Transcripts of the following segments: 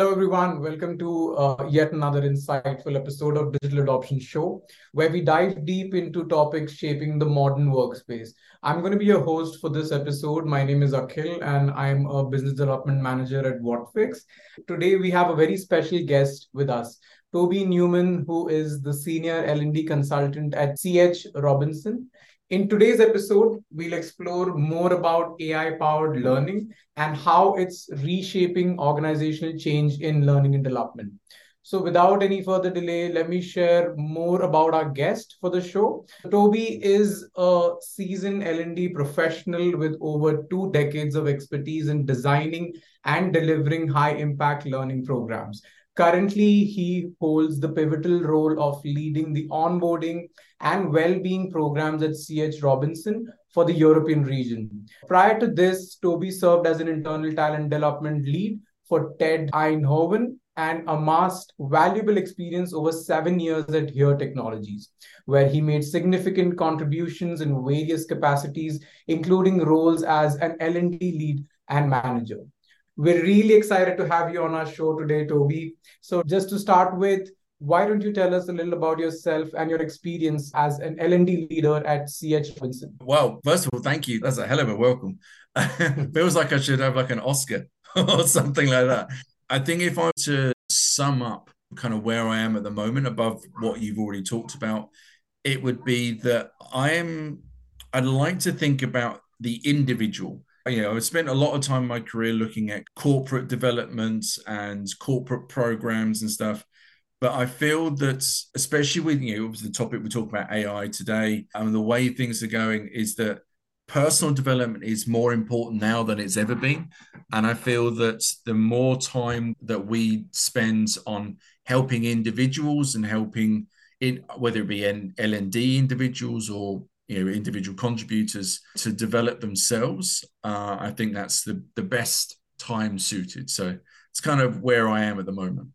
Hello, everyone. Welcome to uh, yet another insightful episode of Digital Adoption Show, where we dive deep into topics shaping the modern workspace. I'm going to be your host for this episode. My name is Akhil, and I'm a business development manager at Whatfix. Today, we have a very special guest with us, Toby Newman, who is the senior L&D consultant at CH Robinson. In today's episode, we'll explore more about AI powered learning and how it's reshaping organizational change in learning and development. So, without any further delay, let me share more about our guest for the show. Toby is a seasoned L&D professional with over two decades of expertise in designing and delivering high impact learning programs. Currently, he holds the pivotal role of leading the onboarding and well-being programs at CH Robinson for the European region. Prior to this, Toby served as an internal talent development lead for TED Eindhoven and amassed valuable experience over seven years at Here Technologies, where he made significant contributions in various capacities, including roles as an L&D lead and manager. We're really excited to have you on our show today, Toby. So, just to start with, why don't you tell us a little about yourself and your experience as an L&D leader at CH Robinson? Well, first of all, thank you. That's a hell of a welcome. Feels like I should have like an Oscar or something like that. I think if I'm to sum up kind of where I am at the moment above what you've already talked about, it would be that I am, I'd like to think about the individual you know, I spent a lot of time in my career looking at corporate developments and corporate programs and stuff. But I feel that, especially with you know, the topic we're talking about AI today, and the way things are going, is that personal development is more important now than it's ever been. And I feel that the more time that we spend on helping individuals and helping in whether it be an L&D individuals or you know individual contributors to develop themselves uh, i think that's the the best time suited. So it's kind of where i am at the moment.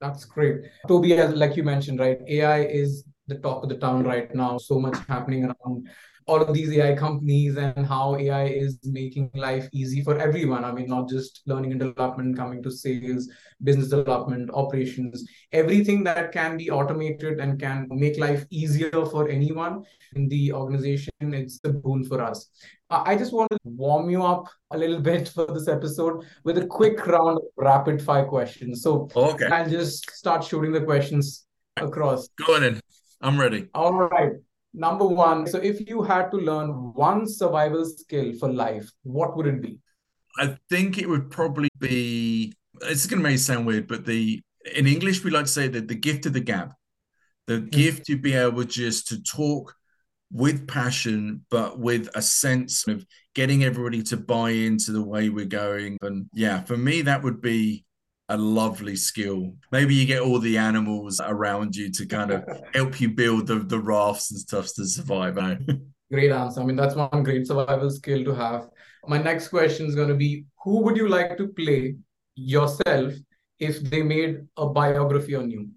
That's great. Toby as like you mentioned right ai is the talk of the town right now. So much happening around all of these AI companies and how AI is making life easy for everyone. I mean, not just learning and development, coming to sales, business development, operations, everything that can be automated and can make life easier for anyone in the organization. It's a boon for us. Uh, I just want to warm you up a little bit for this episode with a quick round of rapid fire questions. So okay. I'll just start shooting the questions across. Go on in. I'm ready. All right. Number one, so if you had to learn one survival skill for life, what would it be? I think it would probably be. It's going to make it sound weird, but the in English we like to say that the gift of the gab, the mm-hmm. gift to be able just to talk with passion, but with a sense of getting everybody to buy into the way we're going. And yeah, for me, that would be a lovely skill. Maybe you get all the animals around you to kind of help you build the, the rafts and stuff to survive. Eh? Great answer. I mean, that's one great survival skill to have. My next question is going to be Who would you like to play yourself if they made a biography on you?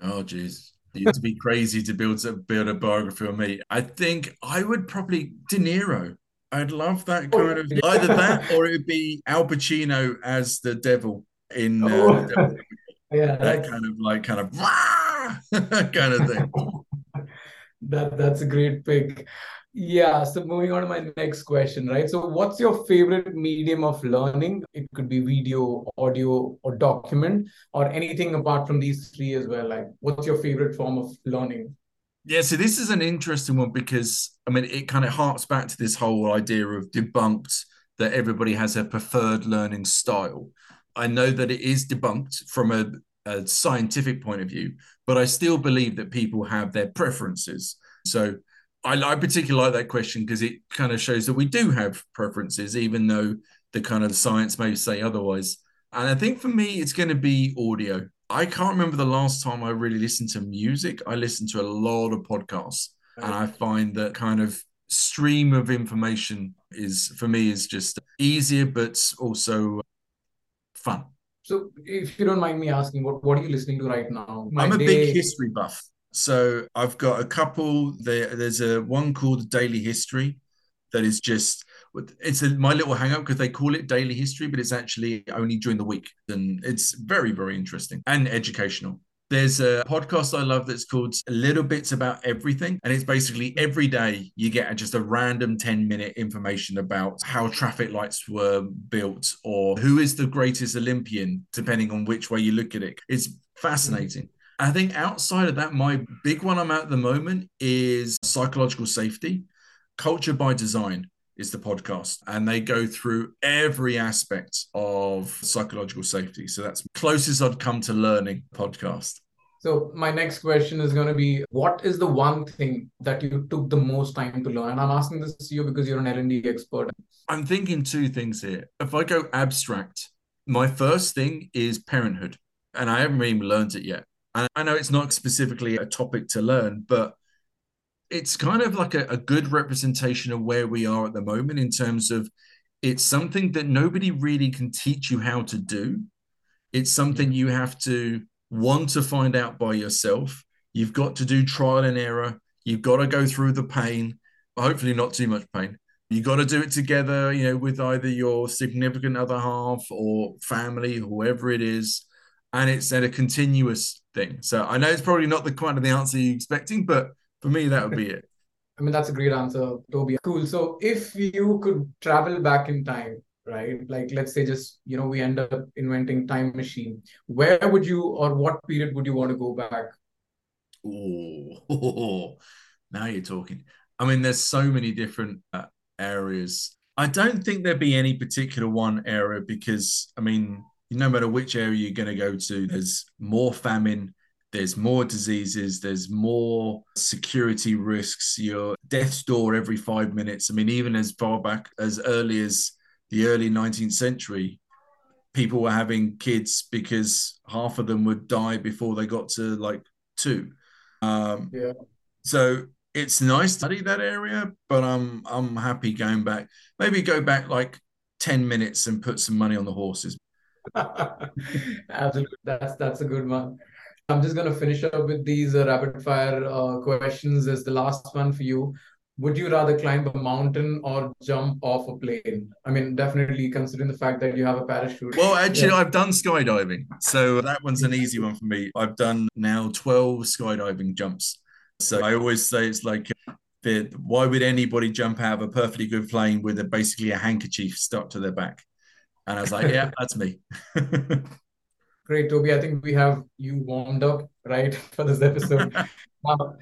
Oh, geez. You'd be crazy to build a, build a biography on me. I think I would probably De Niro. I'd love that oh, kind of oh, either that or it would be Al Pacino as the devil in uh, oh. yeah, that kind of like kind of kind of thing. that that's a great pick. Yeah. So moving on to my next question, right? So, what's your favorite medium of learning? It could be video, audio, or document, or anything apart from these three as well. Like, what's your favorite form of learning? Yeah, so this is an interesting one because I mean it kind of harks back to this whole idea of debunked that everybody has a preferred learning style. I know that it is debunked from a, a scientific point of view, but I still believe that people have their preferences. So I, I particularly like that question because it kind of shows that we do have preferences, even though the kind of science may say otherwise. And I think for me, it's going to be audio. I can't remember the last time I really listened to music. I listen to a lot of podcasts, and I find that kind of stream of information is for me is just easier, but also fun. So, if you don't mind me asking, what, what are you listening to right now? My I'm a day... big history buff. So I've got a couple. There, there's a one called Daily History that is just it's a, my little hang up because they call it daily history, but it's actually only during the week. And it's very, very interesting and educational. There's a podcast I love that's called Little Bits About Everything. And it's basically every day you get just a random 10 minute information about how traffic lights were built or who is the greatest Olympian, depending on which way you look at it. It's fascinating. I think outside of that, my big one I'm at, at the moment is psychological safety, culture by design is the podcast and they go through every aspect of psychological safety. So that's closest i'd come to learning podcast. So my next question is going to be what is the one thing that you took the most time to learn? And i'm asking this to you because you're an l&d expert. I'm thinking two things here. If i go abstract my first thing is parenthood and i haven't even learned it yet. And i know it's not specifically a topic to learn but it's kind of like a, a good representation of where we are at the moment in terms of it's something that nobody really can teach you how to do. It's something you have to want to find out by yourself. You've got to do trial and error. You've got to go through the pain, hopefully not too much pain. You got to do it together, you know, with either your significant other half or family, whoever it is. And it's at a continuous thing. So I know it's probably not the kind of the answer you're expecting, but for me, that would be it. I mean, that's a great answer, Toby. Cool. So if you could travel back in time, right? Like let's say just, you know, we end up inventing time machine. Where would you or what period would you want to go back? Oh, now you're talking. I mean, there's so many different uh, areas. I don't think there'd be any particular one area because, I mean, no matter which area you're going to go to, there's more famine, there's more diseases, there's more security risks. Your death's door every five minutes. I mean, even as far back as early as the early 19th century, people were having kids because half of them would die before they got to like two. Um, yeah. So it's nice to study that area, but I'm I'm happy going back. Maybe go back like 10 minutes and put some money on the horses. Absolutely. That's that's a good one. I'm just going to finish up with these uh, rapid fire uh, questions. as the last one for you. Would you rather climb a mountain or jump off a plane? I mean, definitely considering the fact that you have a parachute. Well, actually, yeah. I've done skydiving. So that one's an easy one for me. I've done now 12 skydiving jumps. So I always say it's like, the, why would anybody jump out of a perfectly good plane with a, basically a handkerchief stuck to their back? And I was like, yeah, that's me. Great, Toby. I think we have you warmed up, right, for this episode. now,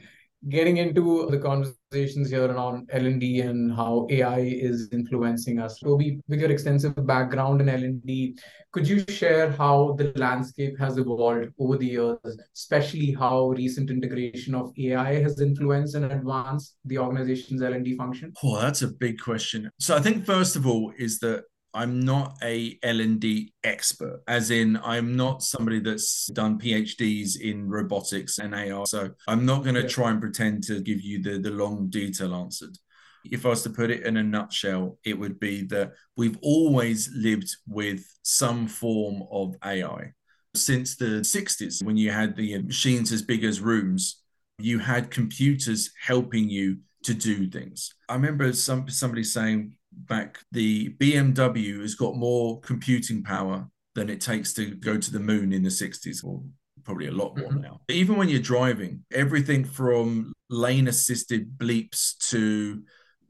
getting into the conversations here around L&D and how AI is influencing us. Toby, with your extensive background in L&D, could you share how the landscape has evolved over the years, especially how recent integration of AI has influenced and advanced the organization's L&D function? Oh, that's a big question. So I think first of all is that I'm not a L&D expert, as in I'm not somebody that's done PhDs in robotics and AI. So I'm not going to yeah. try and pretend to give you the, the long detail answered. If I was to put it in a nutshell, it would be that we've always lived with some form of AI. Since the 60s, when you had the machines as big as rooms, you had computers helping you to do things. I remember some somebody saying back, the BMW has got more computing power than it takes to go to the moon in the 60s, or probably a lot more mm-hmm. now. Even when you're driving, everything from lane assisted bleeps to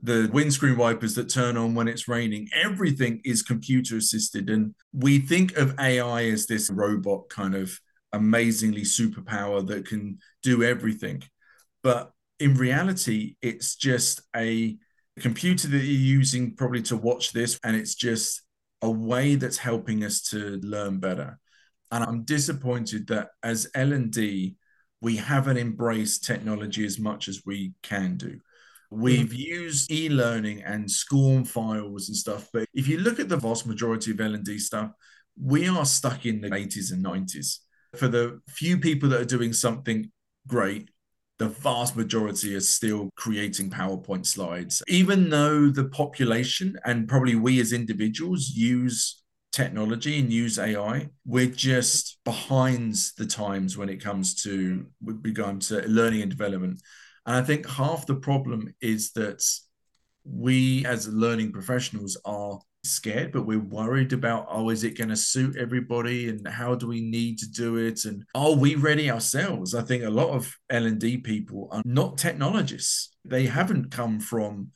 the windscreen wipers that turn on when it's raining, everything is computer assisted. And we think of AI as this robot kind of amazingly superpower that can do everything. But in reality, it's just a computer that you're using probably to watch this, and it's just a way that's helping us to learn better. And I'm disappointed that as L&D, we haven't embraced technology as much as we can do. We've mm. used e-learning and SCORM files and stuff, but if you look at the vast majority of L&D stuff, we are stuck in the 80s and 90s. For the few people that are doing something great, the vast majority are still creating PowerPoint slides. Even though the population and probably we as individuals use technology and use AI, we're just behind the times when it comes to with regard to learning and development. And I think half the problem is that we as learning professionals are scared, but we're worried about, oh, is it going to suit everybody? And how do we need to do it? And are we ready ourselves? I think a lot of L&D people are not technologists. They haven't come from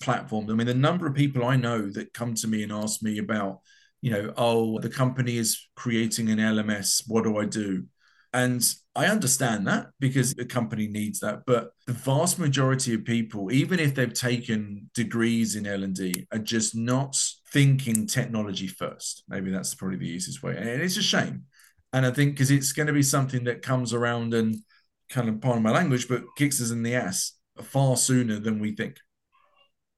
platforms. I mean, the number of people I know that come to me and ask me about, you know, oh, the company is creating an LMS. What do I do? And I understand that because the company needs that. But the vast majority of people, even if they've taken degrees in L&D, are just not thinking technology first. Maybe that's probably the easiest way. And it's a shame. And I think because it's going to be something that comes around and kind of pardon my language, but kicks us in the ass far sooner than we think.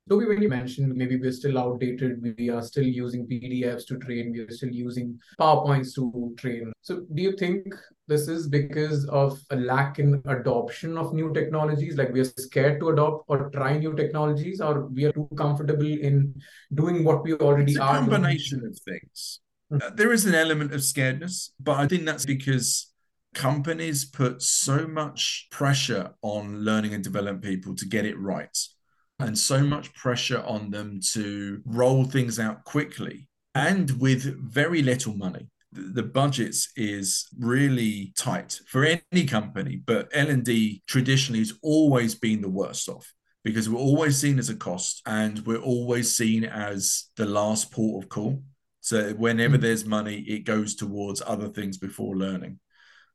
Toby, when you mentioned maybe we're still outdated, we are still using PDFs to train, we are still using PowerPoints to train. So, do you think this is because of a lack in adoption of new technologies? Like we are scared to adopt or try new technologies, or we are too comfortable in doing what we already it's a are? combination doing? of things. Mm-hmm. Uh, there is an element of scaredness, but I think that's because companies put so much pressure on learning and development people to get it right and so much pressure on them to roll things out quickly and with very little money the budgets is really tight for any company but l&d traditionally has always been the worst off because we're always seen as a cost and we're always seen as the last port of call so whenever mm-hmm. there's money it goes towards other things before learning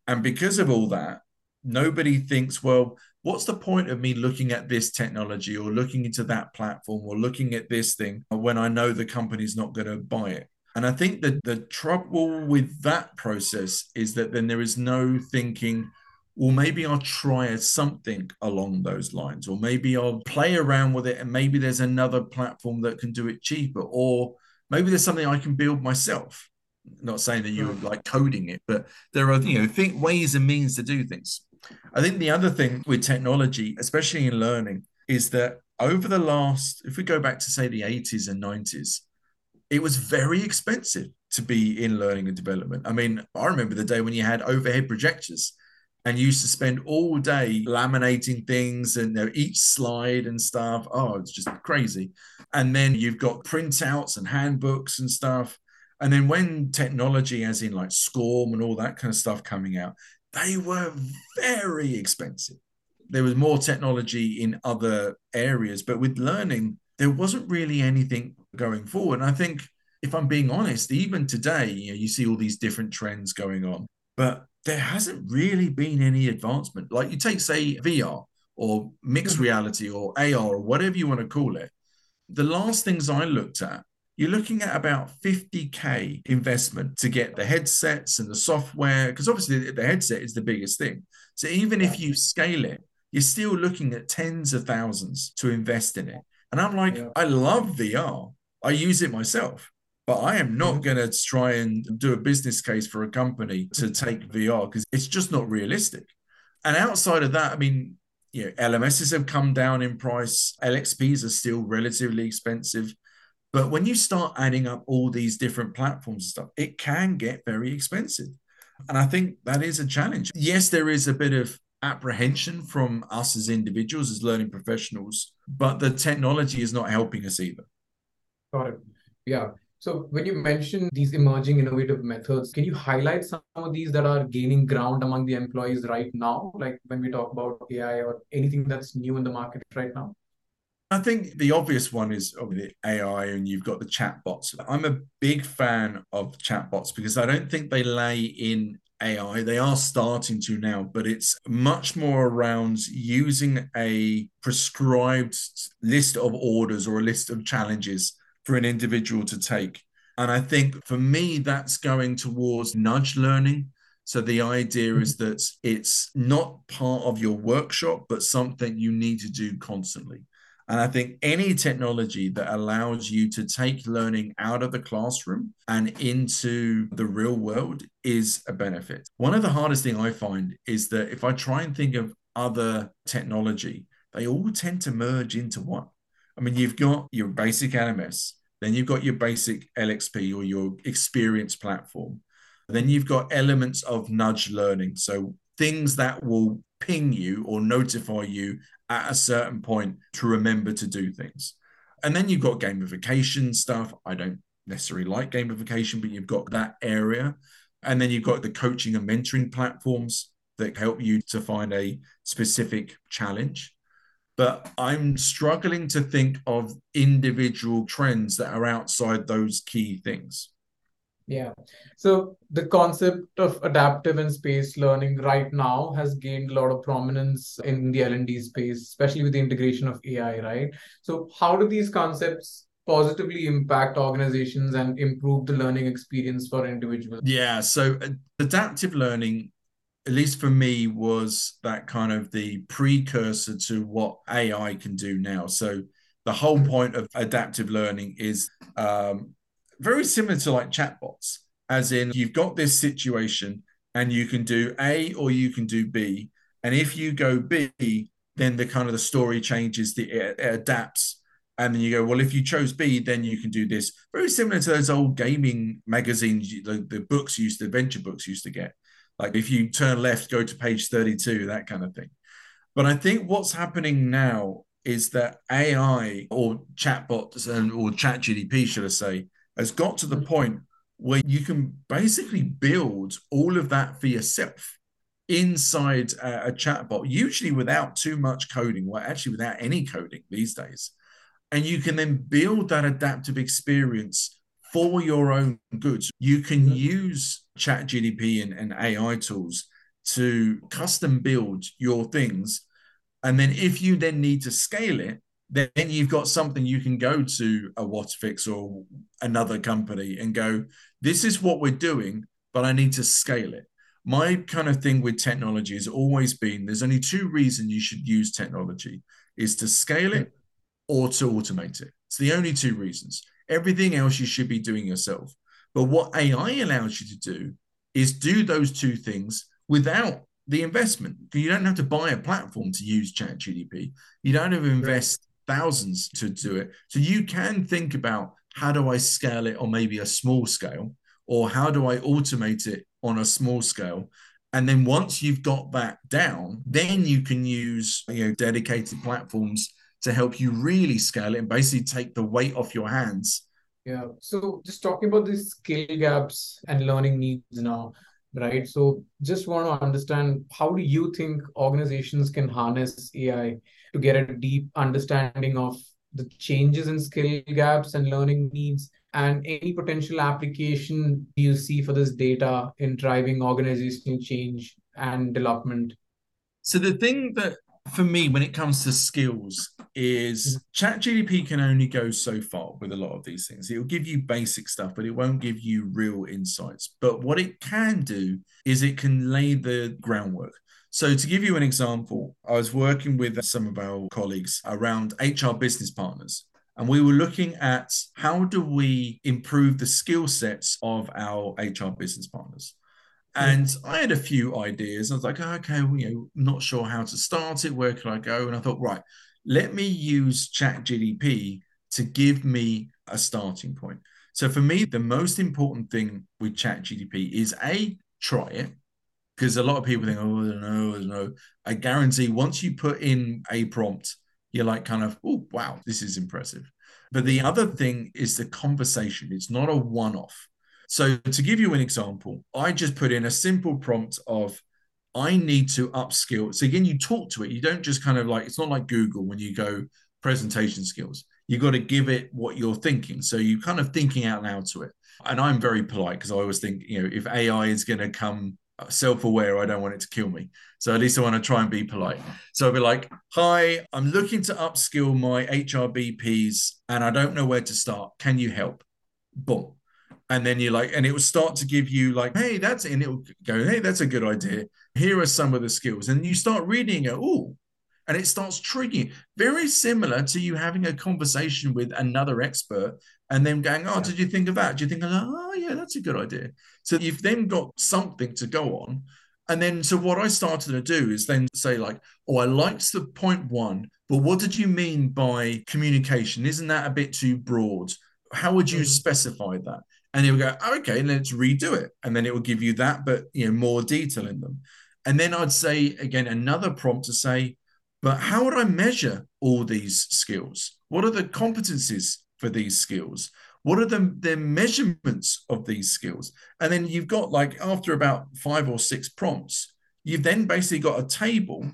and because of all that nobody thinks well what's the point of me looking at this technology or looking into that platform or looking at this thing when I know the company's not going to buy it? And I think that the trouble with that process is that then there is no thinking, well, maybe I'll try something along those lines, or maybe I'll play around with it and maybe there's another platform that can do it cheaper, or maybe there's something I can build myself. Not saying that you're hmm. like coding it, but there are, you know, think ways and means to do things. I think the other thing with technology, especially in learning, is that over the last, if we go back to say the 80s and 90s, it was very expensive to be in learning and development. I mean, I remember the day when you had overhead projectors and you used to spend all day laminating things and you know, each slide and stuff. Oh, it's just crazy. And then you've got printouts and handbooks and stuff. And then when technology, as in like SCORM and all that kind of stuff coming out, they were very expensive. There was more technology in other areas, but with learning, there wasn't really anything going forward. And I think, if I'm being honest, even today, you know, you see all these different trends going on, but there hasn't really been any advancement. Like you take, say, VR or mixed mm-hmm. reality or AR or whatever you want to call it. The last things I looked at you're looking at about 50k investment to get the headsets and the software because obviously the headset is the biggest thing so even if you scale it you're still looking at tens of thousands to invest in it and i'm like yeah. i love vr i use it myself but i am not mm-hmm. going to try and do a business case for a company to take vr because it's just not realistic and outside of that i mean you know lms's have come down in price lxps are still relatively expensive but when you start adding up all these different platforms and stuff, it can get very expensive. And I think that is a challenge. Yes, there is a bit of apprehension from us as individuals, as learning professionals, but the technology is not helping us either. Got it. Yeah. So when you mention these emerging innovative methods, can you highlight some of these that are gaining ground among the employees right now? Like when we talk about AI or anything that's new in the market right now? I think the obvious one is the AI, and you've got the chatbots. I'm a big fan of chatbots because I don't think they lay in AI. They are starting to now, but it's much more around using a prescribed list of orders or a list of challenges for an individual to take. And I think for me, that's going towards nudge learning. So the idea is mm-hmm. that it's not part of your workshop, but something you need to do constantly. And I think any technology that allows you to take learning out of the classroom and into the real world is a benefit. One of the hardest thing I find is that if I try and think of other technology, they all tend to merge into one. I mean, you've got your basic LMS, then you've got your basic LXP or your experience platform. Then you've got elements of nudge learning. So things that will ping you or notify you at a certain point to remember to do things. And then you've got gamification stuff. I don't necessarily like gamification, but you've got that area. And then you've got the coaching and mentoring platforms that help you to find a specific challenge. But I'm struggling to think of individual trends that are outside those key things. Yeah. So the concept of adaptive and space learning right now has gained a lot of prominence in the L&D space, especially with the integration of AI, right? So how do these concepts positively impact organizations and improve the learning experience for individuals? Yeah. So uh, adaptive learning, at least for me, was that kind of the precursor to what AI can do now. So the whole point of adaptive learning is um, very similar to like chatbots, as in you've got this situation and you can do A or you can do B. And if you go B, then the kind of the story changes, the it, it adapts. And then you go, well, if you chose B, then you can do this. Very similar to those old gaming magazines, the, the books used, the adventure books used to get. Like if you turn left, go to page 32, that kind of thing. But I think what's happening now is that AI or chatbots and or chat GPT, should I say, has got to the mm. point where you can basically build all of that for yourself inside a, a chatbot, usually without too much coding, well, actually without any coding these days. And you can then build that adaptive experience for your own goods. You can use Chat GPT and, and AI tools to custom build your things. And then if you then need to scale it, then you've got something you can go to a Whatfix or another company and go, this is what we're doing, but I need to scale it. My kind of thing with technology has always been there's only two reasons you should use technology is to scale it or to automate it. It's the only two reasons. Everything else you should be doing yourself. But what AI allows you to do is do those two things without the investment. You don't have to buy a platform to use ChatGPT. You don't have to invest thousands to do it. So you can think about how do I scale it on maybe a small scale, or how do I automate it on a small scale? And then once you've got that down, then you can use you know dedicated platforms to help you really scale it and basically take the weight off your hands. Yeah. So just talking about these skill gaps and learning needs now, right? So just want to understand how do you think organizations can harness AI to get a deep understanding of the changes in skill gaps and learning needs and any potential application do you see for this data in driving organizational change and development so the thing that for me when it comes to skills is mm-hmm. chat gpt can only go so far with a lot of these things it'll give you basic stuff but it won't give you real insights but what it can do is it can lay the groundwork so, to give you an example, I was working with some of our colleagues around HR business partners. And we were looking at how do we improve the skill sets of our HR business partners. And I had a few ideas. I was like, oh, okay, well, you know, not sure how to start it. Where can I go? And I thought, right, let me use Chat GPT to give me a starting point. So for me, the most important thing with Chat GPT is a try it because a lot of people think, oh, don't know, I guarantee once you put in a prompt, you're like kind of, oh, wow, this is impressive. But the other thing is the conversation. It's not a one off. So to give you an example, I just put in a simple prompt of, I need to upskill. So again, you talk to it. You don't just kind of like, it's not like Google when you go presentation skills. You've got to give it what you're thinking. So you kind of thinking out loud to it. And I'm very polite because I always think, you know, if AI is going to come uh, self-aware i don't want it to kill me so at least i want to try and be polite so i'll be like hi i'm looking to upskill my hrbps and i don't know where to start can you help boom and then you're like and it will start to give you like hey that's and it will go hey that's a good idea here are some of the skills and you start reading it oh and it starts triggering very similar to you having a conversation with another expert and then going, oh, did you think of that? Do you think, of that? oh, yeah, that's a good idea. So you've then got something to go on. And then, so what I started to do is then say, like, oh, I liked the point one, but what did you mean by communication? Isn't that a bit too broad? How would you mm-hmm. specify that? And it would go, oh, okay, let's redo it. And then it will give you that, but, you know, more detail in them. And then I'd say, again, another prompt to say, but how would I measure all these skills? What are the competencies for these skills? What are the, the measurements of these skills? And then you've got like after about five or six prompts, you've then basically got a table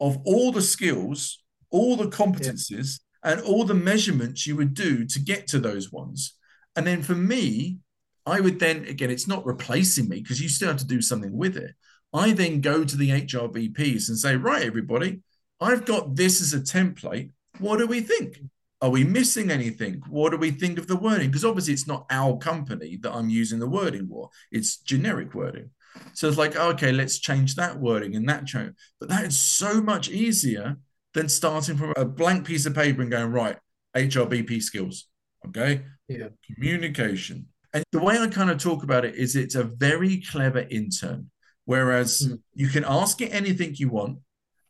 of all the skills, all the competencies, yeah. and all the measurements you would do to get to those ones. And then for me, I would then, again, it's not replacing me because you still have to do something with it. I then go to the HRBPs and say, right, everybody, I've got this as a template. What do we think? Are we missing anything? What do we think of the wording? Because obviously it's not our company that I'm using the wording for. It's generic wording. So it's like, okay, let's change that wording and that change. But that is so much easier than starting from a blank piece of paper and going, right, HRBP skills. Okay. Yeah. Communication. And the way I kind of talk about it is it's a very clever intern. Whereas mm. you can ask it anything you want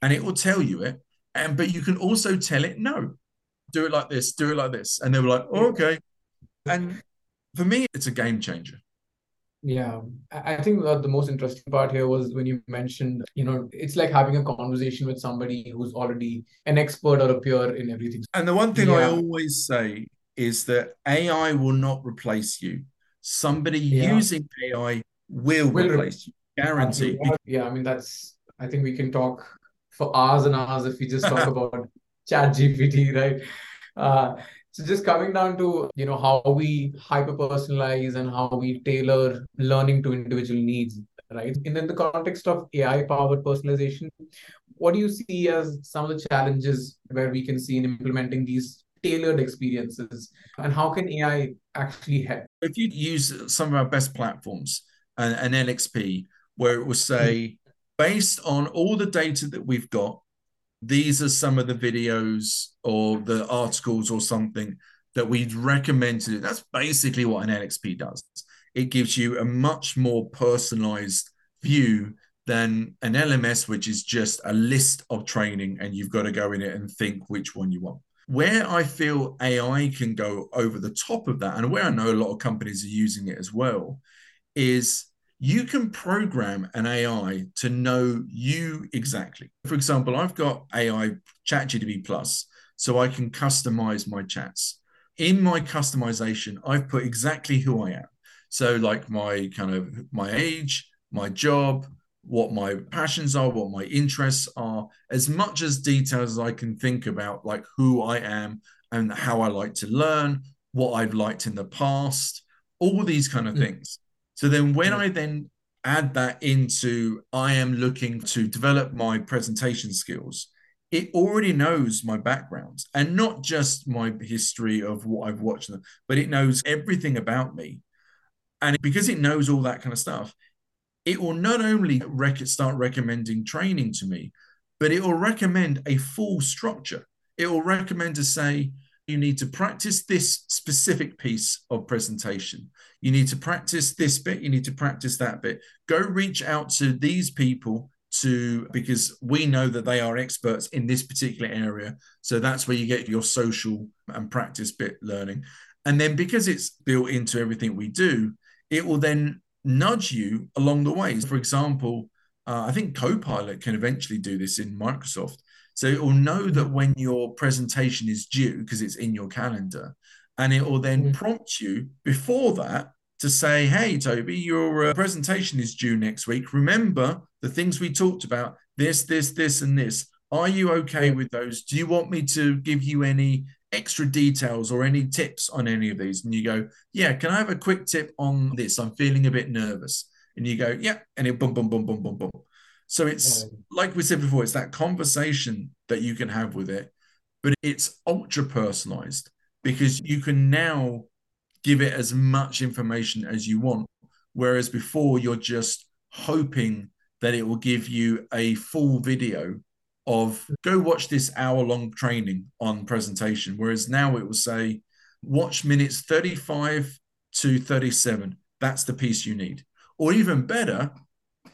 and it will tell you it. And but you can also tell it no do it like this, do it like this. And they were like, oh, okay. And for me, it's a game changer. Yeah, I think the most interesting part here was when you mentioned, you know, it's like having a conversation with somebody who's already an expert or a peer in everything. And the one thing yeah. I always say is that AI will not replace you. Somebody yeah. using AI will, will replace you, guarantee. Yeah, I mean, that's, I think we can talk for hours and hours if we just talk about chat gpt right uh, so just coming down to you know how we hyper personalize and how we tailor learning to individual needs right and in the context of ai powered personalization what do you see as some of the challenges where we can see in implementing these tailored experiences and how can ai actually help if you use some of our best platforms uh, an, an lxp where it will say based on all the data that we've got these are some of the videos or the articles or something that we'd recommend to do. That's basically what an LXP does. It gives you a much more personalized view than an LMS, which is just a list of training and you've got to go in it and think which one you want. Where I feel AI can go over the top of that, and where I know a lot of companies are using it as well, is you can program an AI to know you exactly. For example, I've got AI ChatGPT Plus, so I can customize my chats. In my customization, I've put exactly who I am. So, like my kind of my age, my job, what my passions are, what my interests are, as much as details as I can think about, like who I am and how I like to learn, what I've liked in the past, all these kind of mm. things. So then when I then add that into I am looking to develop my presentation skills, it already knows my background and not just my history of what I've watched, but it knows everything about me. And because it knows all that kind of stuff, it will not only rec- start recommending training to me, but it will recommend a full structure. It will recommend to say, you need to practice this specific piece of presentation. You need to practice this bit, you need to practice that bit. Go reach out to these people to because we know that they are experts in this particular area. So that's where you get your social and practice bit learning. And then because it's built into everything we do, it will then nudge you along the way. For example, uh, I think Copilot can eventually do this in Microsoft. So it will know that mm-hmm. when your presentation is due, because it's in your calendar, and it will then mm. prompt you before that to say, hey, Toby, your uh, presentation is due next week. Remember the things we talked about this, this, this, and this. Are you okay with those? Do you want me to give you any extra details or any tips on any of these? And you go, yeah, can I have a quick tip on this? I'm feeling a bit nervous. And you go, yeah, and it boom, boom, boom, boom, boom, boom. So it's like we said before, it's that conversation that you can have with it, but it's ultra personalized because you can now give it as much information as you want. Whereas before, you're just hoping that it will give you a full video of go watch this hour long training on presentation. Whereas now it will say, watch minutes 35 to 37. That's the piece you need. Or even better,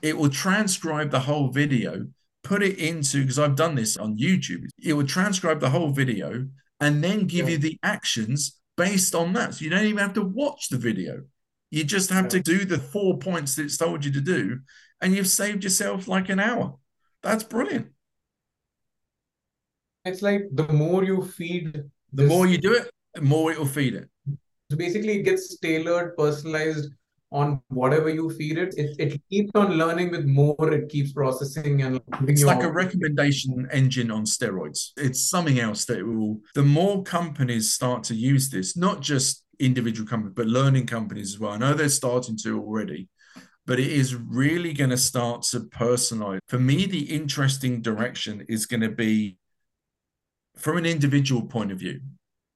it will transcribe the whole video, put it into, because I've done this on YouTube, it will transcribe the whole video and then give yeah. you the actions based on that. So you don't even have to watch the video. You just have to do the four points that it's told you to do, and you've saved yourself like an hour. That's brilliant. It's like the more you feed The this, more you do it, the more it will feed it. So basically, it gets tailored, personalized on whatever you feed it. It, it keeps on learning with more, it keeps processing and it's like a recommendation engine on steroids. It's something else that will the more companies start to use this, not just individual companies, but learning companies as well. I know they're starting to already, but it is really going to start to personalize. For me, the interesting direction is going to be from an individual point of view.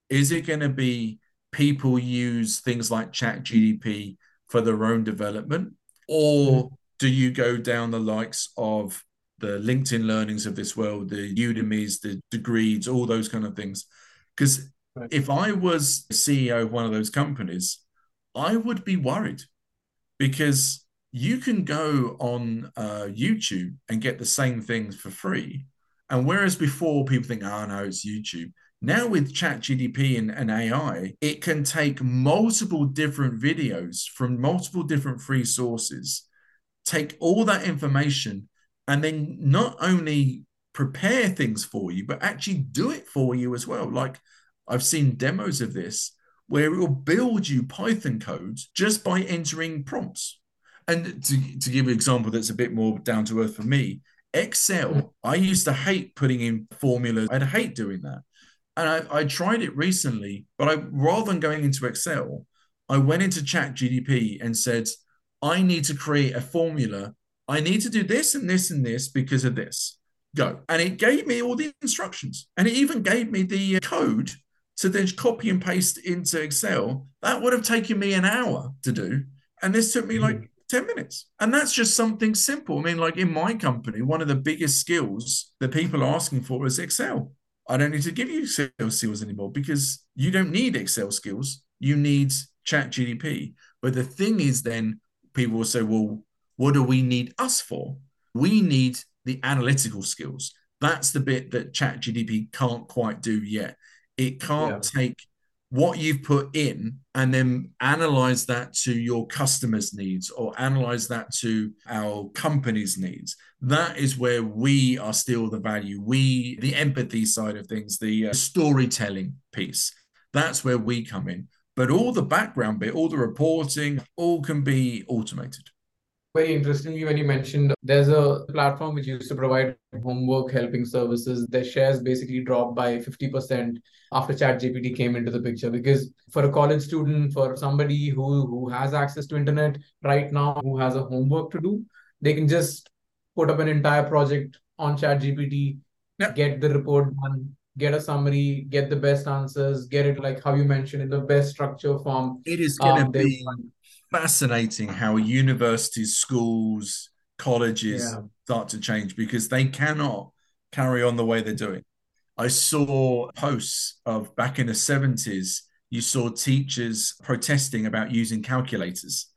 Is it going to be people use things like Chat GPT for their own development? Or mm-hmm. do you go down the likes of the LinkedIn learnings of this world, the Udemy's, the degrees, all those kind of things? Because right. if I was CEO of one of those companies, I would be worried because you can go on uh, YouTube and get the same things for free. And whereas before people think, oh no, it's YouTube. Now with ChatGPT and, and AI, it can take multiple different videos from multiple different free sources, take all that information, and then not only prepare things for you, but actually do it for you as well. Like I've seen demos of this where it will build you Python codes just by entering prompts. And to, to give an example that's a bit more down to earth for me, Excel, I used to hate putting in formulas. I'd hate doing that. And I, I tried it recently, but I rather than going into Excel, I went into Chat GPT and said, I need to create a formula. I need to do this and this and this because of this. Go. And it gave me all the instructions. And it even gave me the uh, code to then copy and paste into Excel. That would have taken me an hour to do. And this took me like. 10 minutes. And that's just something simple. I mean, like in my company, one of the biggest skills that people are asking for is Excel. I don't need to give you Excel skills anymore because you don't need Excel skills. You need Chat GPT. But the thing is, then people will say, well, what do we need us for? We need the analytical skills. That's the bit that Chat GPT can't quite do yet. It can't yeah. take what you've put in and then analyze that to your customers' needs or analyze that to our company's needs. That is where we are still the value. We, the empathy side of things, the uh, storytelling piece, that's where we come in. But all the background bit, all the reporting, all can be automated. Very interestingly, when you mentioned there's a platform which used to provide homework helping services, their shares basically dropped by 50% after ChatGPT came into the picture. Because for a college student, for somebody who, who has access to internet right now, who has a homework to do, they can just put up an entire project on ChatGPT, yep. get the report done, get a summary, get the best answers, get it like how you mentioned in the best structure form. It is going to um, be fascinating how universities, schools, colleges yeah. start to change because they cannot carry on the way they're doing. I saw posts of back in the 70s, you saw teachers protesting about using calculators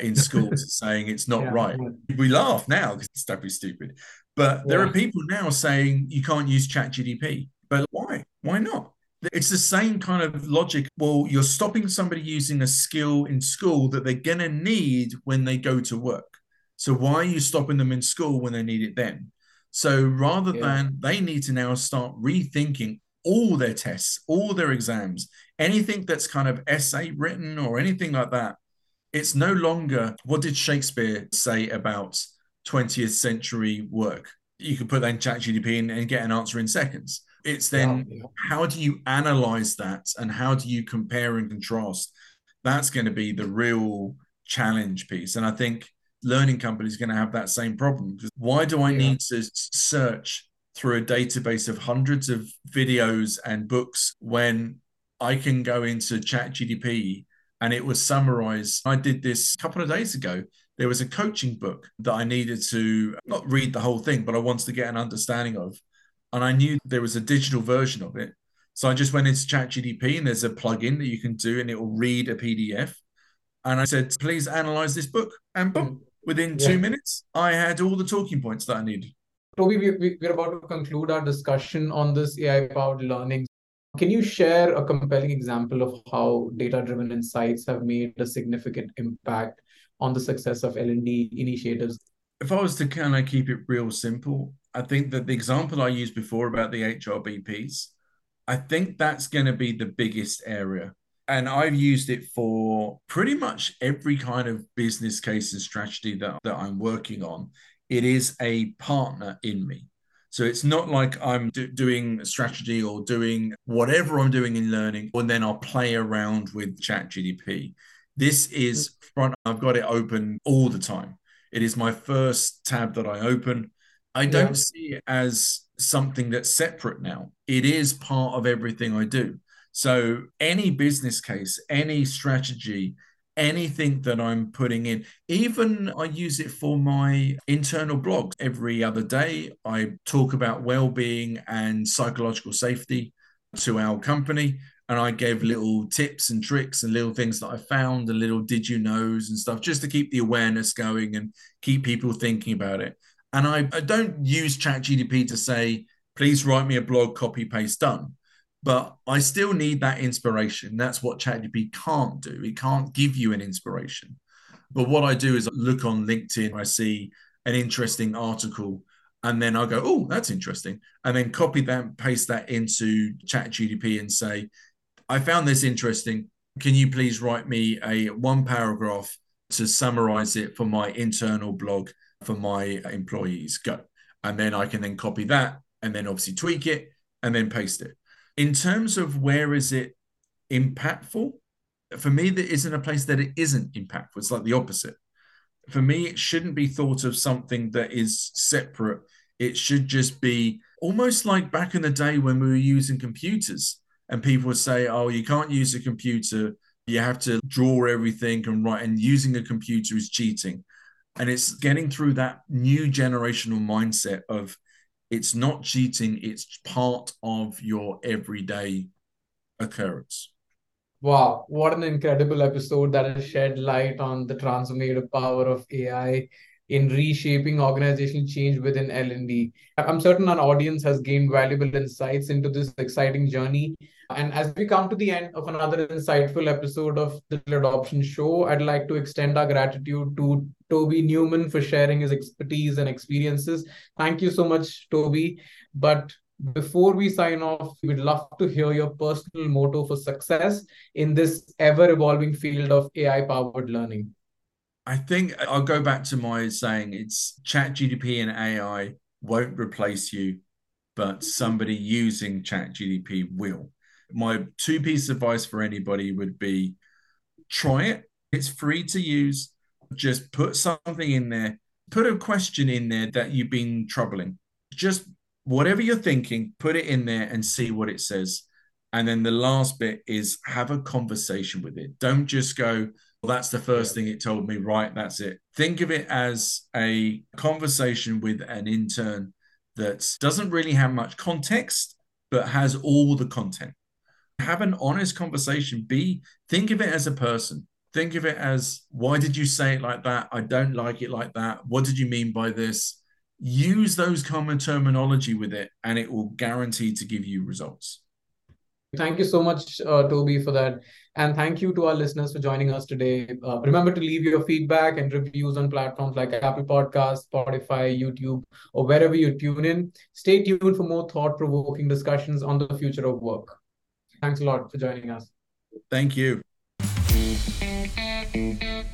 in schools saying it's not yeah. right. We laugh now because it's totally stupid. But there are people now saying you can't use chat GPT. But why? Why not? It's the same kind of logic. Well, you're stopping somebody using a skill in school that they're going to need when they go to work. So why are you stopping them in school when they need it then? So rather yeah. than they need to now start rethinking all their tests, all their exams, anything that's kind of essay written or anything like that, it's no longer what did Shakespeare say about 20th century work? You could put that in ChatGPT and, and get an answer in seconds. It's then yeah, how do you analyze that and how do you compare and contrast? That's going to be the real challenge piece. And I think learning companies are going to have that same problem. Why do I yeah. need to search through a database of hundreds of videos and books when I can go into ChatGPT and it was summarized? I did this a couple of days ago. There was a coaching book that I needed to not read the whole thing, but I wanted to get an understanding of and I knew there was a digital version of it. So I just went into ChatGPT and there's a plugin that you can do and it will read a PDF. And I said, please analyze this book. And boom, mm. within yeah. two minutes, I had all the talking points that I needed. Toby, we, we're about to conclude our discussion on this AI powered learning. Can you share a compelling example of how data driven insights have made a significant impact on the success of L&D initiatives? If I was to kind of keep it real simple, I think that the example I used before about the HRBPs, I think that's going to be the biggest area. And I've used it for pretty much every kind of business case and strategy that, that I'm working on. It is a partner in me. So it's not like I'm do- doing strategy or doing whatever I'm doing in learning, and then I'll play around with ChatGPT. This is mm. front, I've got it open all the time. It is my first tab that I open. I don't yeah. see it as something that's separate now. It is part of everything I do. So any business case, any strategy, anything that I'm putting in, even I use it for my internal blog every other day. I talk about well-being and psychological safety to our company. And I gave little tips and tricks and little things that I found and little did you knows and stuff just to keep the awareness going and keep people thinking about it. And I, I don't use ChatGPT to say, please write me a blog, copy, paste, done. But I still need that inspiration. That's what ChatGPT can't do. It can't give you an inspiration. But what I do is I look on LinkedIn, I see an interesting article, and then I go, oh, that's interesting. And then copy that, paste that into ChatGPT and say, I found this interesting. Can you please write me a one paragraph to summarize it for my internal blog for my employees? Go. And then I can then copy that and then obviously tweak it and then paste it. In terms of where is it impactful, for me, there isn't a place that it isn't impactful. It's like the opposite. For me, it shouldn't be thought of something that is separate. It should just be almost like back in the day when we were using computers and people would say, oh, you can't use a computer. You have to draw everything and write, and using a computer is cheating. And it's getting through that new generational mindset of it's not cheating, it's part of your everyday occurrence. Wow, what an incredible episode that has shed light on the transformative power of AI in reshaping organizational change within L&D. I'm certain our audience has gained valuable insights into this exciting journey. And as we come to the end of another insightful episode of the Adoption Show, I'd like to extend our gratitude to Toby Newman for sharing his expertise and experiences. Thank you so much, Toby. But before we sign off, we'd love to hear your personal motto for success in this ever evolving field of AI powered learning. I think I'll go back to my saying it's chat GPT and AI won't replace you, but mm-hmm. somebody using chat GPT will. My two piece of advice for anybody would be try it. It's free to use just put something in there, put a question in there that you've been troubling. Just whatever you're thinking, put it in there and see what it says. And then the last bit is have a conversation with it. Don't just go, that's the first thing it told me, right? That's it. Think of it as a conversation with an intern that doesn't really have much context, but has all the content. Have an honest conversation. Be think of it as a person think of it as why did you say it like that? I don't like it like that. What did you mean by this? Use those common terminology with it, and it will guarantee to give you results. Thank you so much, uh, Toby, for that. And thank you to our listeners for joining us today. Uh, remember to leave your feedback and reviews on platforms like Apple Podcasts, Spotify, YouTube, or wherever you tune in. Stay tuned for more thought provoking discussions on the future of work. Thanks a lot for joining us. Thank you. Thank you.